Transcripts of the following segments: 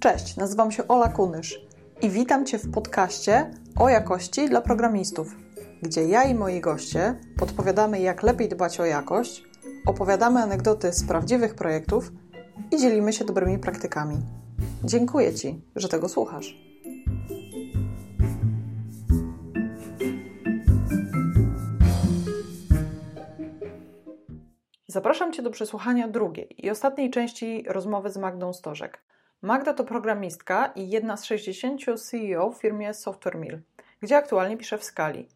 Cześć, nazywam się Ola Kunysz i witam Cię w podcaście o jakości dla programistów, gdzie ja i moi goście podpowiadamy, jak lepiej dbać o jakość, opowiadamy anegdoty z prawdziwych projektów i dzielimy się dobrymi praktykami. Dziękuję Ci, że tego słuchasz. Zapraszam Cię do przesłuchania drugiej i ostatniej części rozmowy z Magdą Stożek. Magda to programistka i jedna z 60 CEO w firmie Software Mill, gdzie aktualnie pisze w skali.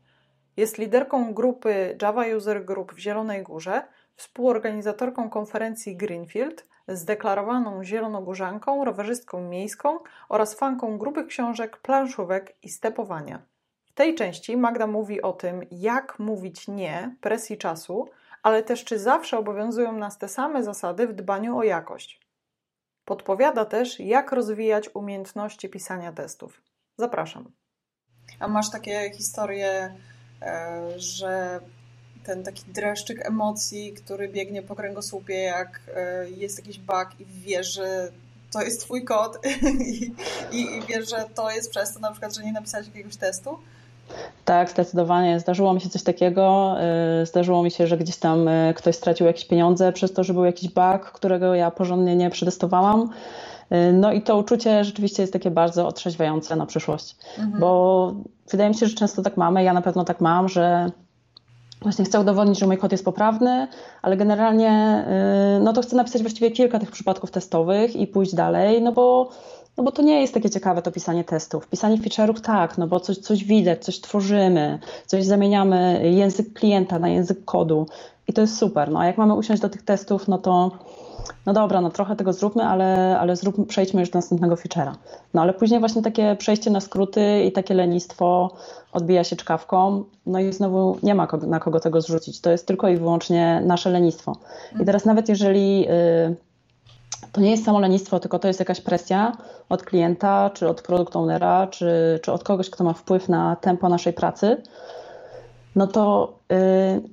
Jest liderką grupy Java User Group w Zielonej Górze, współorganizatorką konferencji Greenfield, zdeklarowaną zielonogórzanką, rowerzystką miejską oraz fanką grubych książek, planszówek i stepowania. W tej części Magda mówi o tym, jak mówić nie presji czasu, ale też czy zawsze obowiązują nas te same zasady w dbaniu o jakość. Podpowiada też, jak rozwijać umiejętności pisania testów. Zapraszam. A masz takie historie, e, że ten taki dreszczyk emocji, który biegnie po kręgosłupie, jak e, jest jakiś bug i wiesz, że to jest twój kod i, i, i wiesz, że to jest przez to na przykład, że nie napisałeś jakiegoś testu? Tak, zdecydowanie. Zdarzyło mi się coś takiego. Y, zdarzyło mi się, że gdzieś tam y, ktoś stracił jakieś pieniądze przez to, że był jakiś bug, którego ja porządnie nie przetestowałam. Y, no i to uczucie rzeczywiście jest takie bardzo otrzeźwiające na przyszłość, mhm. bo wydaje mi się, że często tak mamy, ja na pewno tak mam, że właśnie chcę udowodnić, że mój kod jest poprawny, ale generalnie no to chcę napisać właściwie kilka tych przypadków testowych i pójść dalej, no bo no bo to nie jest takie ciekawe to pisanie testów. Pisanie feature'ów tak, no bo coś, coś widać, coś tworzymy, coś zamieniamy język klienta na język kodu i to jest super. No a jak mamy usiąść do tych testów, no to no dobra, no trochę tego zróbmy, ale, ale zrób, przejdźmy już do następnego feature'a. No ale później właśnie takie przejście na skróty i takie lenistwo odbija się czkawką, no i znowu nie ma kogo, na kogo tego zrzucić. To jest tylko i wyłącznie nasze lenistwo. I teraz nawet jeżeli... Yy, to nie jest samo lenistwo, tylko to jest jakaś presja od klienta, czy od product ownera, czy, czy od kogoś, kto ma wpływ na tempo naszej pracy, no to y,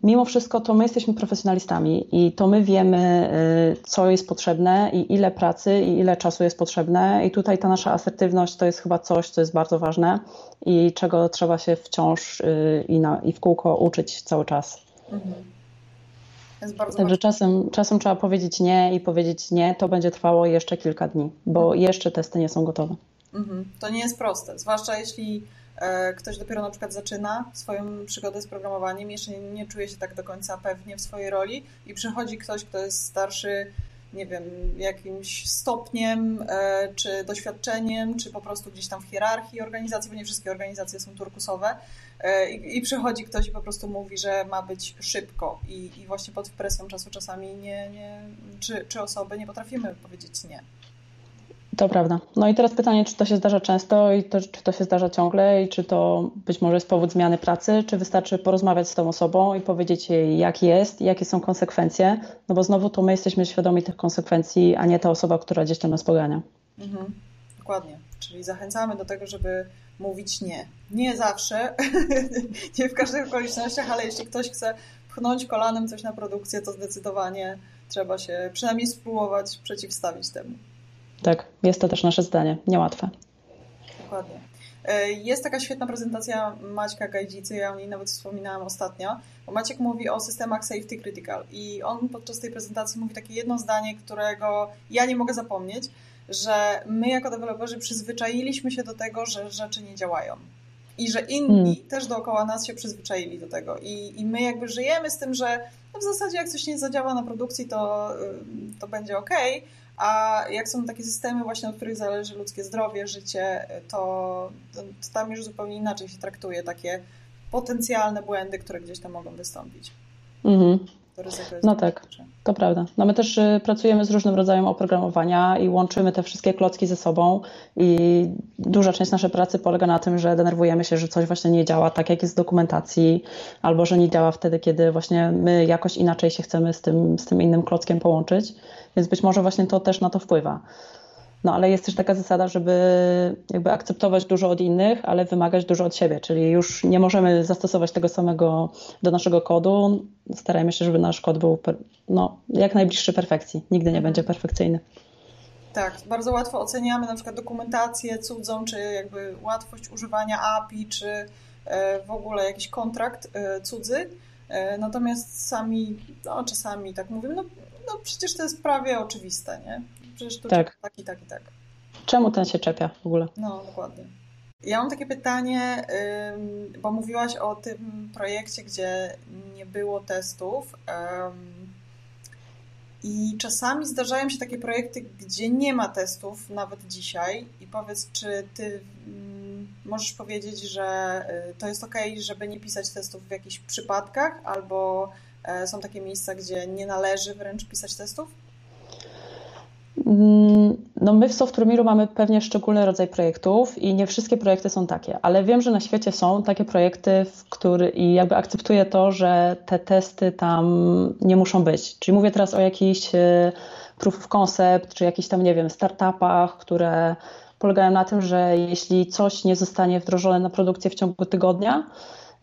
mimo wszystko to my jesteśmy profesjonalistami i to my wiemy, y, co jest potrzebne i ile pracy i ile czasu jest potrzebne. I tutaj ta nasza asertywność to jest chyba coś, co jest bardzo ważne i czego trzeba się wciąż y, i, na, i w kółko uczyć cały czas. Mhm. Także czasem, czasem trzeba powiedzieć nie i powiedzieć nie, to będzie trwało jeszcze kilka dni, bo mhm. jeszcze testy nie są gotowe. Mhm. To nie jest proste, zwłaszcza jeśli e, ktoś dopiero na przykład zaczyna swoją przygodę z programowaniem, jeszcze nie, nie czuje się tak do końca pewnie w swojej roli i przychodzi ktoś, kto jest starszy nie wiem, jakimś stopniem, e, czy doświadczeniem, czy po prostu gdzieś tam w hierarchii organizacji, bo nie wszystkie organizacje są turkusowe. E, I, i przychodzi ktoś i po prostu mówi, że ma być szybko. I, i właśnie pod presją czasu czasami nie, nie, czy, czy osoby nie potrafimy powiedzieć nie. To prawda. No i teraz pytanie, czy to się zdarza często i to, czy to się zdarza ciągle i czy to być może jest powód zmiany pracy, czy wystarczy porozmawiać z tą osobą i powiedzieć jej, jak jest, jakie są konsekwencje, no bo znowu to my jesteśmy świadomi tych konsekwencji, a nie ta osoba, która gdzieś tam nas pogania. Mhm. Dokładnie. Czyli zachęcamy do tego, żeby mówić nie. Nie zawsze, nie w każdych okolicznościach, ale jeśli ktoś chce pchnąć kolanem coś na produkcję, to zdecydowanie trzeba się przynajmniej spróbować przeciwstawić temu. Tak, jest to też nasze zdanie. Niełatwe. Dokładnie. E, jest taka świetna prezentacja Maćka Gajdzicy, ja o niej nawet wspominałam ostatnio, bo Maciek mówi o systemach safety critical i on podczas tej prezentacji mówi takie jedno zdanie, którego ja nie mogę zapomnieć, że my jako deweloperzy przyzwyczailiśmy się do tego, że rzeczy nie działają. I że inni hmm. też dookoła nas się przyzwyczaili do tego. I, I my jakby żyjemy z tym, że no w zasadzie jak coś nie zadziała na produkcji, to, to będzie ok, a jak są takie systemy właśnie, od których zależy ludzkie zdrowie, życie, to, to, tam już zupełnie inaczej się traktuje takie potencjalne błędy, które gdzieś tam mogą wystąpić. Mhm. No tak, to prawda. No my też y, pracujemy z różnym rodzajem oprogramowania i łączymy te wszystkie klocki ze sobą i duża część naszej pracy polega na tym, że denerwujemy się, że coś właśnie nie działa tak, jak jest w dokumentacji, albo że nie działa wtedy, kiedy właśnie my jakoś inaczej się chcemy z tym, z tym innym klockiem połączyć, więc być może właśnie to też na to wpływa. No ale jest też taka zasada, żeby jakby akceptować dużo od innych, ale wymagać dużo od siebie, czyli już nie możemy zastosować tego samego do naszego kodu. Starajmy się, żeby nasz kod był no, jak najbliższy perfekcji. Nigdy nie będzie perfekcyjny. Tak, bardzo łatwo oceniamy na przykład dokumentację cudzą, czy jakby łatwość używania API, czy e, w ogóle jakiś kontrakt e, cudzy. E, natomiast sami, no czasami tak mówimy, no, no przecież to jest prawie oczywiste, nie? Przecież tu tak. tak i tak i tak. Czemu ten się czepia w ogóle? No, dokładnie. Ja mam takie pytanie, bo mówiłaś o tym projekcie, gdzie nie było testów. I czasami zdarzają się takie projekty, gdzie nie ma testów, nawet dzisiaj. I powiedz, czy ty możesz powiedzieć, że y, to jest ok, żeby nie pisać testów w jakichś przypadkach, albo e, są takie miejsca, gdzie nie należy wręcz pisać testów? Mm, no my w Software mamy pewnie szczególny rodzaj projektów i nie wszystkie projekty są takie, ale wiem, że na świecie są takie projekty, w który, i jakby akceptuję to, że te testy tam nie muszą być. Czyli mówię teraz o jakichś e, proof of concept, czy jakichś tam, nie wiem, startupach, które polegają na tym, że jeśli coś nie zostanie wdrożone na produkcję w ciągu tygodnia,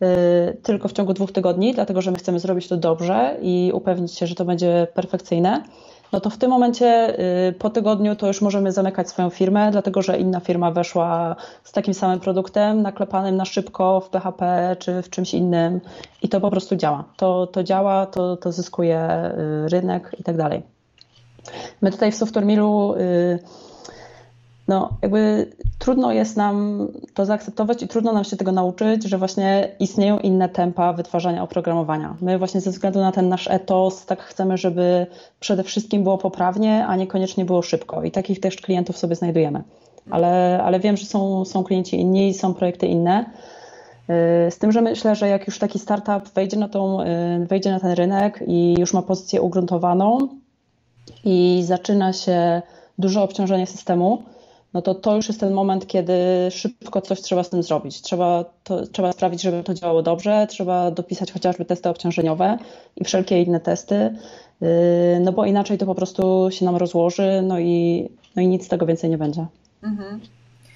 e, tylko w ciągu dwóch tygodni, dlatego że my chcemy zrobić to dobrze i upewnić się, że to będzie perfekcyjne, no to w tym momencie y, po tygodniu to już możemy zamykać swoją firmę, dlatego że inna firma weszła z takim samym produktem, naklepanym na szybko w PHP czy w czymś innym i to po prostu działa. To, to działa, to, to zyskuje y, rynek i tak dalej. My tutaj w Software Millu y, no jakby trudno jest nam to zaakceptować i trudno nam się tego nauczyć, że właśnie istnieją inne tempa wytwarzania oprogramowania. My właśnie ze względu na ten nasz etos tak chcemy, żeby przede wszystkim było poprawnie, a niekoniecznie było szybko i takich też klientów sobie znajdujemy. Ale, ale wiem, że są, są klienci inni, są projekty inne. Z tym, że myślę, że jak już taki startup wejdzie na, tą, wejdzie na ten rynek i już ma pozycję ugruntowaną i zaczyna się duże obciążenie systemu, no to to już jest ten moment, kiedy szybko coś trzeba z tym zrobić. Trzeba, to, trzeba sprawić, żeby to działało dobrze, trzeba dopisać chociażby testy obciążeniowe i wszelkie inne testy, yy, no bo inaczej to po prostu się nam rozłoży, no i, no i nic z tego więcej nie będzie. Mhm.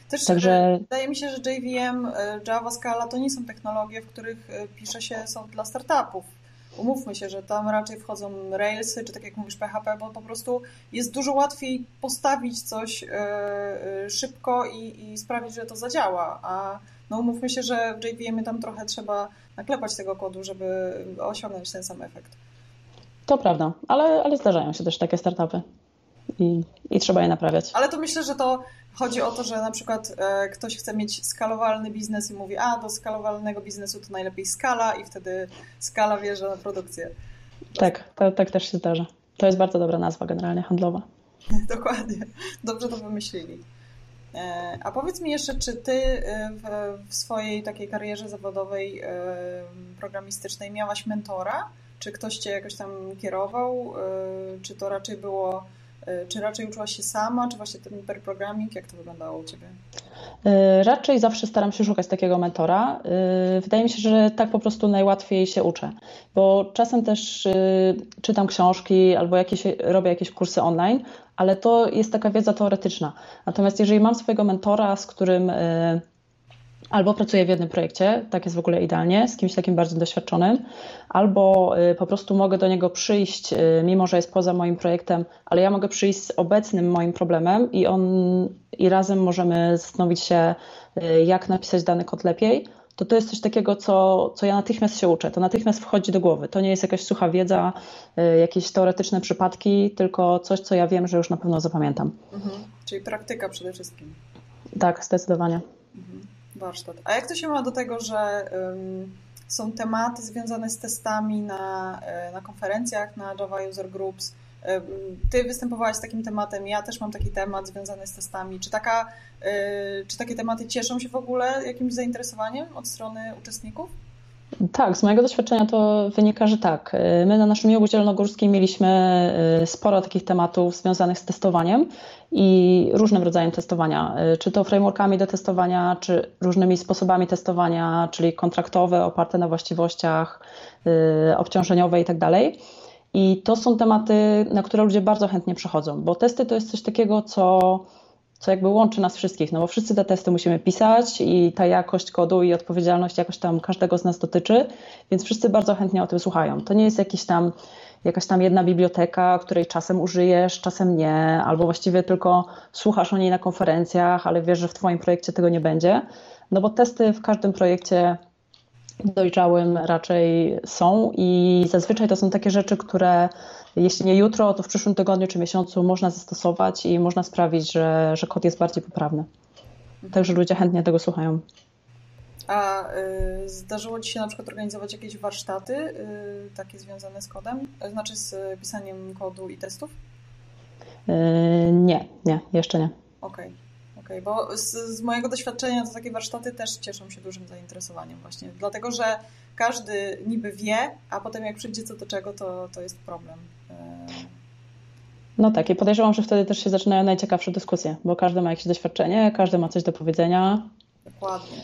Też Także... wydaje mi się, że JVM, e, Java, Scala to nie są technologie, w których e, pisze się, są dla startupów umówmy się, że tam raczej wchodzą Railsy, czy tak jak mówisz PHP, bo po prostu jest dużo łatwiej postawić coś e, e, szybko i, i sprawić, że to zadziała, a no umówmy się, że w JVM tam trochę trzeba naklepać tego kodu, żeby osiągnąć ten sam efekt. To prawda, ale, ale zdarzają się też takie startupy i, i trzeba je naprawiać. Ale to myślę, że to Chodzi o to, że na przykład e, ktoś chce mieć skalowalny biznes i mówi, a do skalowalnego biznesu to najlepiej skala i wtedy skala wjeżdża na produkcję. Tak, to, tak też się zdarza. To jest bardzo dobra nazwa generalnie handlowa. Dokładnie. Dobrze to wymyślili. E, a powiedz mi jeszcze, czy ty e, w, swojej takiej karierze zawodowej programistycznej miałaś mentora? Czy ktoś cię jakoś tam kierował? Czy to raczej było czy raczej uczyłaś się sama, czy właśnie ten programming? Jak to wyglądało u Ciebie? E, raczej zawsze staram się szukać takiego mentora. E, wydaje mi się, że tak po prostu najłatwiej się uczę, bo czasem też czytam książki albo jakieś, robię jakieś kursy online, ale to jest taka wiedza teoretyczna. Natomiast jeżeli mam swojego mentora, z którym albo pracuję w jednym projekcie, tak jest w ogóle idealnie, z kimś takim bardzo doświadczonym, albo y, po prostu mogę do niego przyjść, y, mimo że jest poza moim projektem, ale ja mogę przyjść z obecnym moim problemem i on i razem możemy zastanowić się, y, jak napisać dany kod lepiej. To to jest coś takiego, co, co ja natychmiast się uczę. To natychmiast wchodzi do głowy. To nie jest jakaś sucha wiedza, jakieś teoretyczne przypadki, tylko coś, co ja wiem, że już na pewno zapamiętam. Mhm. Czyli praktyka przede wszystkim. Tak, zdecydowanie. Mhm warsztat. A jak to się ma do tego, że są tematy związane z testami na, e, na konferencjach, na Java User Groups? Ty występowałaś z takim tematem, ja też mam taki temat związany z testami. Czy, taka, e, czy takie tematy cieszą się w ogóle jakimś zainteresowaniem od strony uczestników? Tak, z mojego doświadczenia to wynika, że tak. My na naszym jogu zielonogórskim mieliśmy y, sporo takich tematów związanych z testowaniem i różnym rodzajem testowania, y, czy to frameworkami do testowania, czy różnymi sposobami testowania, czyli kontraktowe, oparte na właściwościach, y, obciążeniowe i tak. I to są tematy, na które ludzie bardzo chętnie przychodzą, bo testy to jest coś takiego, co co jakby łączy nas wszystkich, no bo wszyscy te testy musimy pisać i ta jakość kodu i odpowiedzialność jakoś tam każdego z nas dotyczy, więc wszyscy bardzo chętnie o tym słuchają. To nie jest jakiś tam jakaś tam jedna biblioteka, której czasem użyjesz, czasem nie, albo właściwie tylko słuchasz o niej na konferencjach, ale wiesz, że w Twoim projekcie tego nie będzie. No bo testy w każdym projekcie dojrzałym raczej są i zazwyczaj to są takie rzeczy, które jeśli nie jutro, to w przyszłym tygodniu czy miesiącu można zastosować i można sprawić, że, że kod jest bardziej poprawny. Także ludzie chętnie tego słuchają. A y, zdarzyło Ci się na przykład organizować jakieś warsztaty y, takie związane z kodem, znaczy z pisaniem kodu i testów? Y, nie, nie, jeszcze nie. Okej. Okay. Okay, bo z, z, mojego doświadczenia to takie warsztaty też cieszą się dużym zainteresowaniem właśnie, dlatego że każdy niby wie, a potem jak przyjdzie co do czego, to, to jest problem. No tak, i podejrzewam, że wtedy też się zaczynają najciekawsze dyskusje, bo każdy ma jakieś doświadczenie, każdy ma coś do powiedzenia. Dokładnie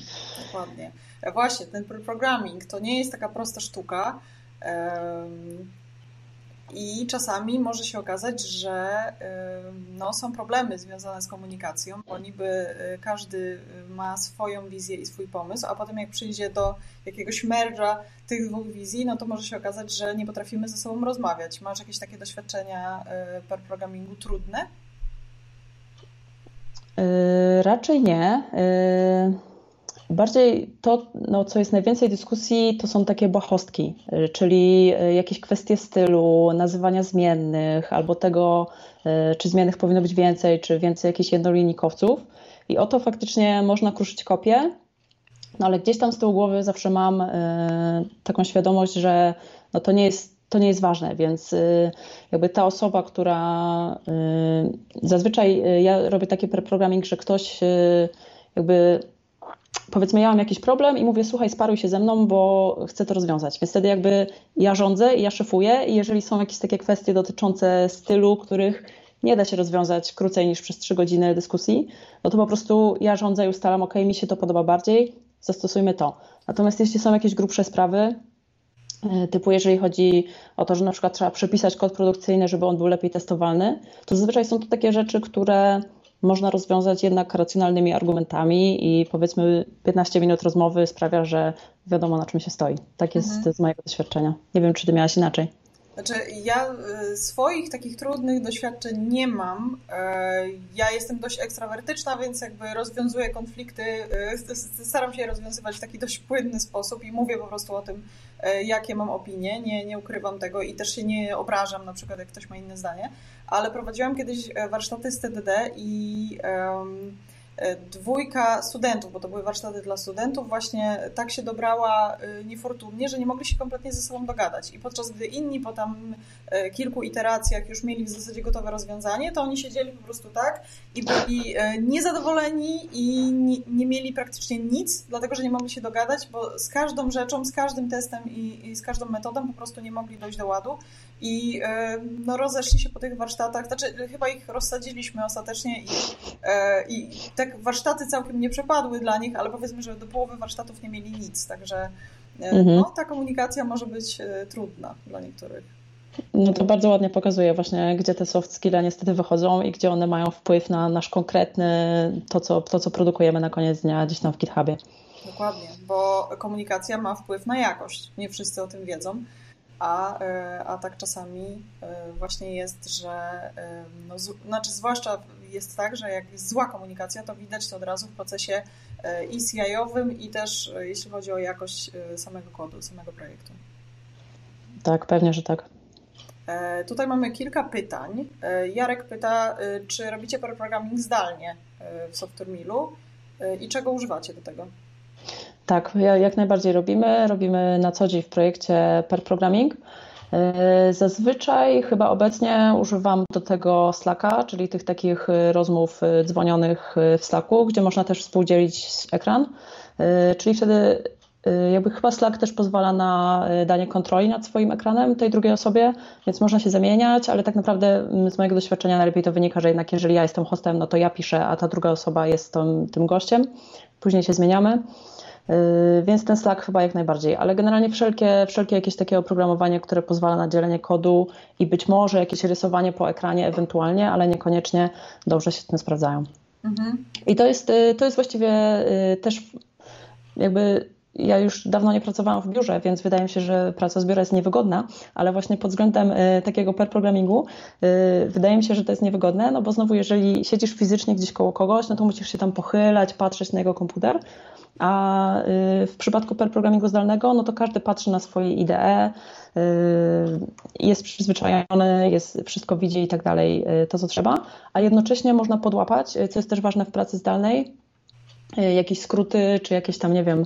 dokładnie. E, właśnie, ten programming to nie jest taka prosta sztuka. I czasami może się okazać, że no, są problemy związane z komunikacją, bo niby e, każdy ma swoją wizję i swój pomysł, a potem jak przyjdzie do jakiegoś merge'a tych dwóch wizji, no to może się okazać, że nie potrafimy ze sobą rozmawiać. Masz jakieś takie doświadczenia per programmingu trudne? Raczej nie. Bardziej to, no, co jest najwięcej dyskusji, to są takie błahostki, y, czyli y, jakieś kwestie stylu, nazywania zmiennych, albo tego, y, czy zmiennych powinno być więcej, czy więcej jakichś jednolinijkowców. I o to faktycznie można kruszyć kopię, no ale gdzieś tam z tyłu głowy zawsze mam taką świadomość, że no, to nie jest to nie jest ważne, więc jakby ta osoba, która zazwyczaj ja robię taki preprogramming, że ktoś jakby powiedzmy, ja mam jakiś problem i mówię, słuchaj, sparuj się ze mną, bo chcę to rozwiązać. Więc wtedy jakby ja rządzę i ja szefuję i jeżeli są jakieś takie kwestie dotyczące stylu, których nie da się rozwiązać krócej niż przez trzy godziny dyskusji, no to po prostu ja rządzę i ustalam, ok, mi się to podoba bardziej, zastosujmy to. Natomiast jeśli są jakieś grubsze sprawy, e, typu jeżeli chodzi o to, że na przykład trzeba przepisać kod produkcyjny, żeby on był lepiej testowalny, to zazwyczaj są to takie rzeczy, które można rozwiązać jednak racjonalnymi argumentami i powiedzmy 15 minut rozmowy sprawia, że wiadomo na czym się stoi. Tak jest mhm. z mojego doświadczenia. Nie wiem, czy ty miałaś inaczej. Znaczy, ja y, swoich takich trudnych doświadczeń nie mam. E, ja jestem dość ekstrawertyczna, więc jakby rozwiązuję konflikty, y, staram się je rozwiązywać w taki dość płynny sposób i mówię po prostu o tym, e, jakie mam opinie. Nie, nie ukrywam tego i też się nie obrażam, na przykład, jak ktoś ma inne zdanie. Ale prowadziłam kiedyś e, warsztaty z TDD i. Um, dwójka studentów, bo to były warsztaty dla studentów, właśnie tak się dobrała e, niefortunnie, że nie mogli się kompletnie ze sobą dogadać. I podczas gdy inni po tam e, kilku iteracjach już mieli w zasadzie gotowe rozwiązanie, to oni siedzieli po prostu tak i byli niezadowoleni i nie, nie mieli praktycznie nic, dlatego że nie mogli się dogadać, bo z każdą rzeczą, z każdym testem i, i z każdą metodą po prostu nie mogli dojść do ładu i no, rozeszli się po tych warsztatach, znaczy chyba ich rozsadziliśmy ostatecznie i, i tak warsztaty całkiem nie przepadły dla nich, ale powiedzmy, że do połowy warsztatów nie mieli nic, także e, mhm. no, ta komunikacja może być e, trudna dla niektórych. No to bardzo ładnie pokazuje właśnie, gdzie te soft skills niestety wychodzą i gdzie one mają wpływ na nasz konkretny, to co, to co produkujemy na koniec dnia gdzieś tam w GitHubie. Dokładnie, bo komunikacja ma wpływ na jakość. Nie wszyscy o tym wiedzą a, e, a tak czasami e, właśnie jest, że e, no, znaczy zwłaszcza jest tak, że jak jest zła komunikacja, to widać to od razu w procesie i CI-owym i też jeśli chodzi o jakość samego kodu, samego projektu. Tak, pewnie, że tak. Tutaj mamy kilka pytań. Jarek pyta, czy robicie programming zdalnie w SoftwareMilu i czego używacie do tego? Tak, jak najbardziej robimy. Robimy na co dzień w projekcie per programming. E, zazwyczaj chyba obecnie używam do tego Slacka, czyli tych takich e, rozmów e, dzwonionych w Slacku, gdzie można też współdzielić ekran. Czyli wtedy jakby chyba Slack też pozwala na danie kontroli nad swoim ekranem tej drugiej osobie, więc można się zamieniać, ale tak naprawdę z mojego doświadczenia najlepiej to wynika, że jednak jeżeli ja jestem hostem, no to ja piszę, a ta druga osoba jest tym, tym gościem. Później się zmieniamy. Yy, więc ten Slack chyba jak najbardziej, ale generalnie wszelkie, wszelkie jakieś takie oprogramowanie, które pozwala na dzielenie kodu i być może jakieś rysowanie po ekranie ewentualnie, ale niekoniecznie dobrze się z tym sprawdzają. Mhm. I to jest, to jest właściwie też jakby ja już dawno nie pracowałam w biurze, więc wydaje mi się, że praca z biura jest niewygodna, ale właśnie pod względem y, takiego per programmingu y, wydaje mi się, że to jest niewygodne, no bo znowu jeżeli siedzisz fizycznie gdzieś koło kogoś, no to musisz się tam pochylać, patrzeć na jego komputer, a y, w przypadku per programmingu zdalnego, no to każdy patrzy na swoje IDE, jest przyzwyczajony, jest, wszystko widzi i tak dalej, to co trzeba, a jednocześnie można podłapać, co jest też ważne w pracy zdalnej, jakieś skróty, czy jakieś tam, nie wiem,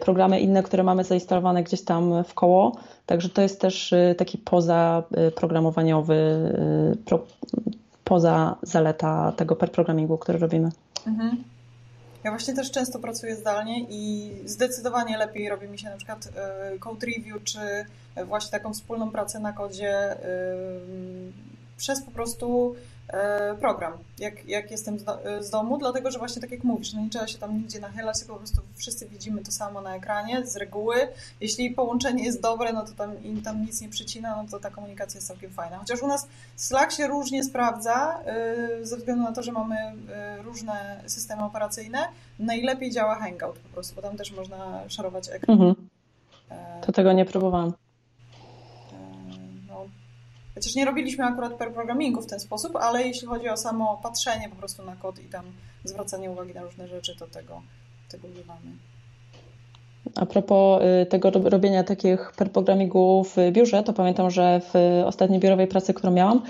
programy inne, które mamy zainstalowane gdzieś tam w koło. Także to jest też taki poza programowaniowy, poza zaleta tego per programmingu, który robimy. Mhm. Ja właśnie też często pracuję zdalnie i zdecydowanie lepiej robi mi się na przykład code review, czy właśnie taką wspólną pracę na kodzie przez po prostu E, program, jak, jak jestem z domu, dlatego że właśnie tak jak mówisz, no nie trzeba się tam nigdzie nachylać, tylko po prostu wszyscy widzimy to samo na ekranie z reguły. Jeśli połączenie jest dobre, no to tam im tam nic nie przycina, no to ta komunikacja jest całkiem fajna. Chociaż u nas Slack się różnie sprawdza, e, ze względu na to, że mamy e, różne systemy operacyjne, najlepiej działa Hangout po prostu, bo tam też można szarować ekran. Mhm. To tego nie próbowałam. Chociaż nie robiliśmy akurat per programmingu w ten sposób, ale jeśli chodzi o samo patrzenie po prostu na kod i tam zwracanie uwagi na różne rzeczy, to tego, tego używamy. A propos y, tego robienia takich per programmingu w biurze, to pamiętam, że w ostatniej biurowej pracy, którą miałam,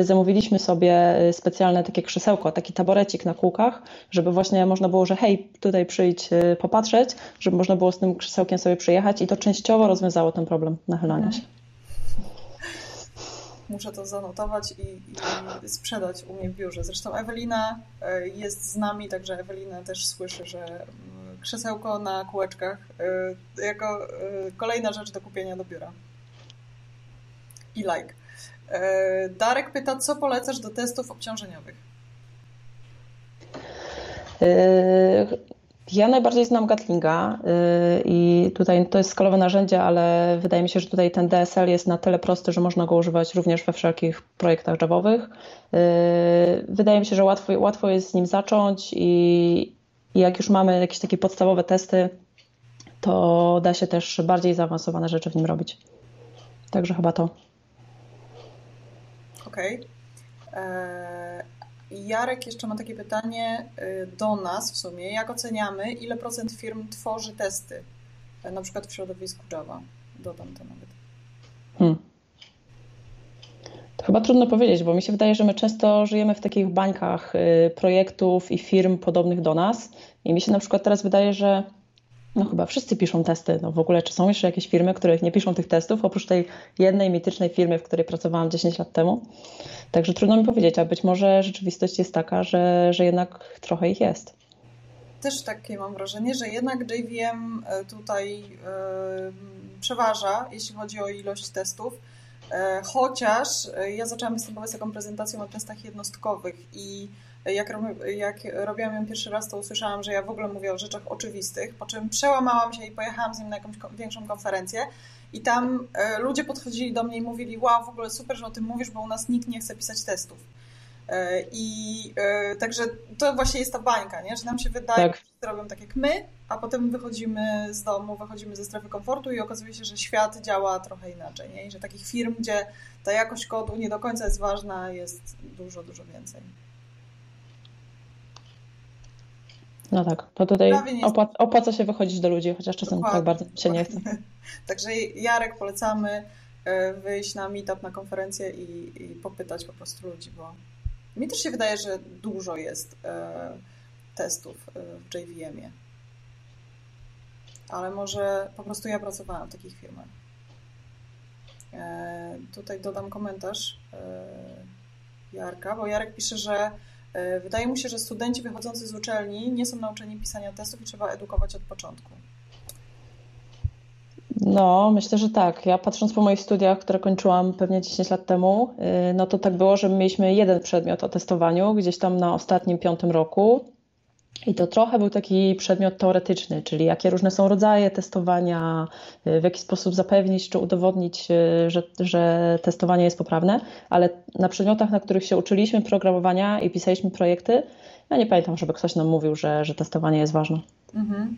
y, zamówiliśmy sobie y, specjalne takie krzesełko, taki taborecik na kółkach, żeby właśnie można było, że hej, tutaj przyjdź popatrzeć, żeby można było z tym krzesełkiem sobie przyjechać i to częściowo rozwiązało ten problem nachylania się muszę to zanotować i, i, sprzedać u mnie w biurze. Zresztą Ewelina e, jest z nami, także Ewelina też słyszy, że mm, krzesełko na kółeczkach e, jako e, kolejna rzecz do kupienia do biura. I like. Darek pyta, co polecasz do testów obciążeniowych? Ja najbardziej znam Gatlinga y, i tutaj to jest skalowe narzędzie, ale wydaje mi się, że tutaj ten DSL jest na tyle prosty, że można go używać również we wszelkich projektach Javowych. Y, wydaje mi się, że łatwo, łatwo jest z nim zacząć i, jak już mamy jakieś takie podstawowe testy, to da się też bardziej zaawansowane rzeczy w nim robić. Także chyba to. Okej. Okay. E, Jarek jeszcze ma takie pytanie y, do nas w sumie. Jak oceniamy, ile procent firm tworzy testy? E, na przykład w środowisku Java. Dodam to nawet. Hmm. To chyba trudno powiedzieć, bo mi się wydaje, że my często żyjemy w takich bańkach y, projektów i firm podobnych do nas. I mi się na przykład teraz wydaje, że no chyba wszyscy piszą testy. No w ogóle, czy są jeszcze jakieś firmy, które nie piszą tych testów, oprócz tej jednej mitycznej firmy, w której pracowałam 10 lat temu. Także trudno mi powiedzieć, a być może rzeczywistość jest taka, że, że jednak trochę ich jest. Też takie mam wrażenie, że jednak JVM e, tutaj yy, przeważa, jeśli chodzi o ilość testów. Chociaż ja zaczęłam występować z taką prezentacją o testach jednostkowych i jak, jak robiłam ją pierwszy raz, to usłyszałam, że ja w ogóle mówię o rzeczach oczywistych, po czym przełamałam się i pojechałam z nim na jakąś większą konferencję i tam e, ludzie podchodzili do mnie i mówili, wow, w ogóle super, że o tym mówisz, bo u nas nikt nie chce pisać testów. E, I e, także to właśnie jest ta bańka, nie? że nam się wydaje, tak. Wszyscy robią tak jak my, a potem wychodzimy z domu, wychodzimy ze strefy komfortu i okazuje się, że świat działa trochę inaczej. Nie? I że takich firm, gdzie ta jakość kodu nie do końca jest ważna, jest dużo, dużo więcej. No tak, to tutaj opłaca, opłaca się wychodzić do ludzi, chociaż czasem Dokładnie. tak bardzo się nie chce. Także Jarek polecamy e, wyjść na meetup, na konferencję i, i popytać po prostu ludzi, bo mi też się wydaje, że dużo jest e, testów e, w JVM-ie. Ale może po prostu ja pracowałam w takich firmach. Tutaj dodam komentarz Jarka, bo Jarek pisze, że E, wydaje mu się, że studenci wychodzący z uczelni nie są nauczeni pisania testów i trzeba edukować od początku. No, myślę, że tak. Ja patrząc po moich studiach, które kończyłam pewnie 10 lat temu, y, no to tak było, że mieliśmy jeden przedmiot o testowaniu gdzieś tam na ostatnim piątym roku. I to trochę był taki przedmiot teoretyczny, czyli jakie różne są rodzaje testowania, w jaki sposób zapewnić czy udowodnić, że, że testowanie jest poprawne, ale na przedmiotach, na których się uczyliśmy programowania i pisaliśmy projekty, ja nie pamiętam, żeby ktoś nam mówił, że, że testowanie jest ważne. Mhm.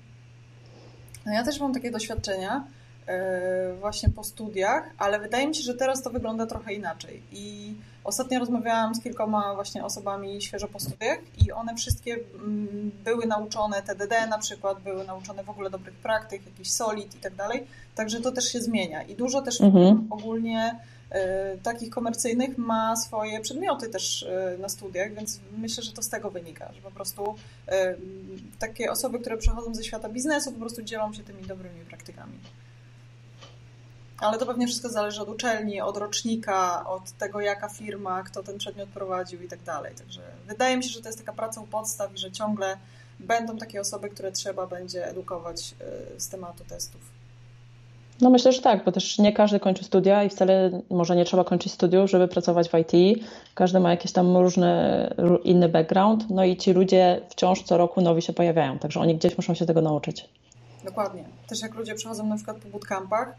No ja też mam takie doświadczenia e, właśnie po studiach, ale wydaje mi się, że teraz to wygląda trochę inaczej. I ostatnio rozmawiałam z kilkoma właśnie osobami świeżo po studiach i one wszystkie mm, były nauczone TDD na przykład, były nauczone w ogóle dobrych praktyk, jakiś solid i tak dalej. Także to też się zmienia. I dużo też mhm. ogólnie E, takich komercyjnych ma swoje przedmioty też e, na studiach, więc myślę, że to z tego wynika, że po prostu e, takie osoby, które przechodzą ze świata biznesu, po prostu dzielą się tymi dobrymi praktykami. Ale to pewnie wszystko zależy od uczelni, od rocznika, od tego, jaka firma, kto ten przedmiot prowadził i tak dalej. Także wydaje mi się, że to jest taka praca u podstaw i że ciągle będą takie osoby, które trzeba będzie edukować z tematu testów. No myślę, że tak, bo też nie każdy kończy studia i wcale może nie trzeba kończyć studiów, żeby pracować w IT. Każdy ma jakiś tam różny, inny background, no i ci ludzie wciąż co roku nowi się pojawiają, także oni gdzieś muszą się tego nauczyć. Dokładnie. Też jak ludzie przychodzą na przykład po bootcampach, e,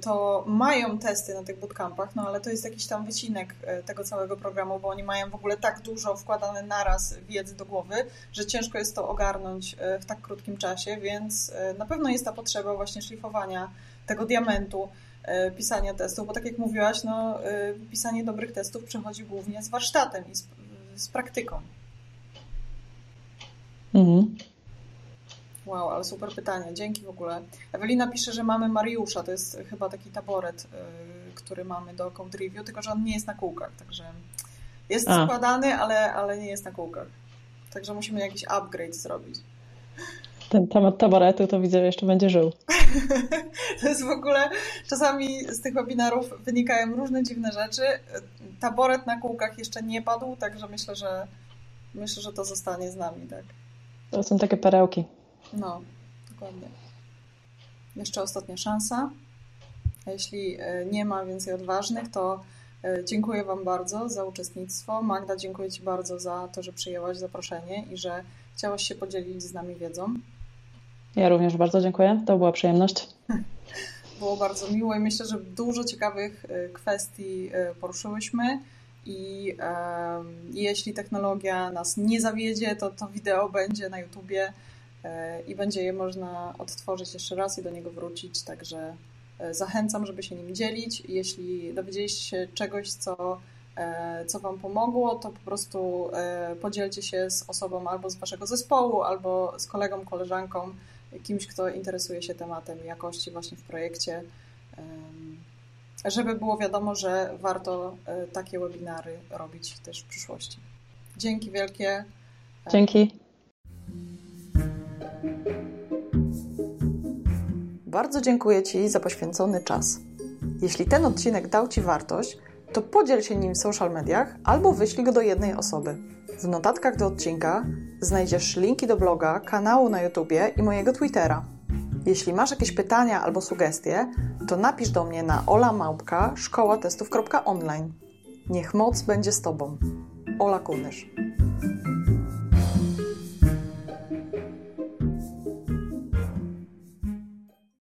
to mają testy na tych bootcampach, no ale to jest jakiś tam wycinek e, tego całego programu, bo oni mają w ogóle tak dużo wkładane naraz wiedzy do głowy, że ciężko jest to ogarnąć e, w tak krótkim czasie, więc na pewno jest ta potrzeba właśnie szlifowania tego diamentu e, pisania testów, bo tak jak mówiłaś, no, e, pisanie dobrych testów przechodzi głównie z warsztatem i z, z praktyką. Mhm. Wow, ale super pytanie. Dzięki w ogóle. Ewelina pisze, że mamy Mariusza. To jest chyba taki taboret, e, który mamy do Code Review, tylko że on nie jest na kółkach, także jest A. składany, ale, ale nie jest na kółkach. Także musimy jakiś upgrade zrobić. Ten temat taboretu to widzę, jeszcze będzie żył. to jest w ogóle, czasami z tych webinarów wynikają różne dziwne rzeczy. Taboret na kółkach jeszcze nie padł, także myślę, że myślę, że to zostanie z nami, tak. To są takie perełki. No, dokładnie. Jeszcze ostatnia szansa. A jeśli e, nie ma więcej odważnych, to e, dziękuję Wam bardzo za uczestnictwo. Magda, dziękuję Ci bardzo za to, że przyjęłaś zaproszenie i że chciałaś się podzielić z nami wiedzą. Ja również bardzo dziękuję. To była przyjemność. Było bardzo miło i myślę, że dużo ciekawych y, kwestii poruszyłyśmy. I jeśli technologia nas nie zawiedzie, to to wideo będzie na YouTubie i będzie je można odtworzyć jeszcze raz i do niego wrócić. Także zachęcam, żeby się nim dzielić. Jeśli dowiedzieliście się czegoś, co, co Wam pomogło, to po prostu podzielcie się z osobą albo z Waszego zespołu, albo z kolegą, koleżanką kimś, kto interesuje się tematem jakości właśnie w projekcie, żeby było wiadomo, że warto e, takie webinary robić też w przyszłości. Dzięki wielkie. Dzięki. Bardzo dziękuję Ci za poświęcony czas. Jeśli ten odcinek dał Ci wartość, to podziel się nim w social mediach albo wyślij go do jednej osoby. W notatkach do odcinka znajdziesz linki do bloga, kanału na YouTubie i mojego Twittera. Jeśli masz jakieś pytania albo sugestie, to napisz do mnie na olamałpka szkołatestów.online. Niech moc będzie z Tobą. Ola Kunysz.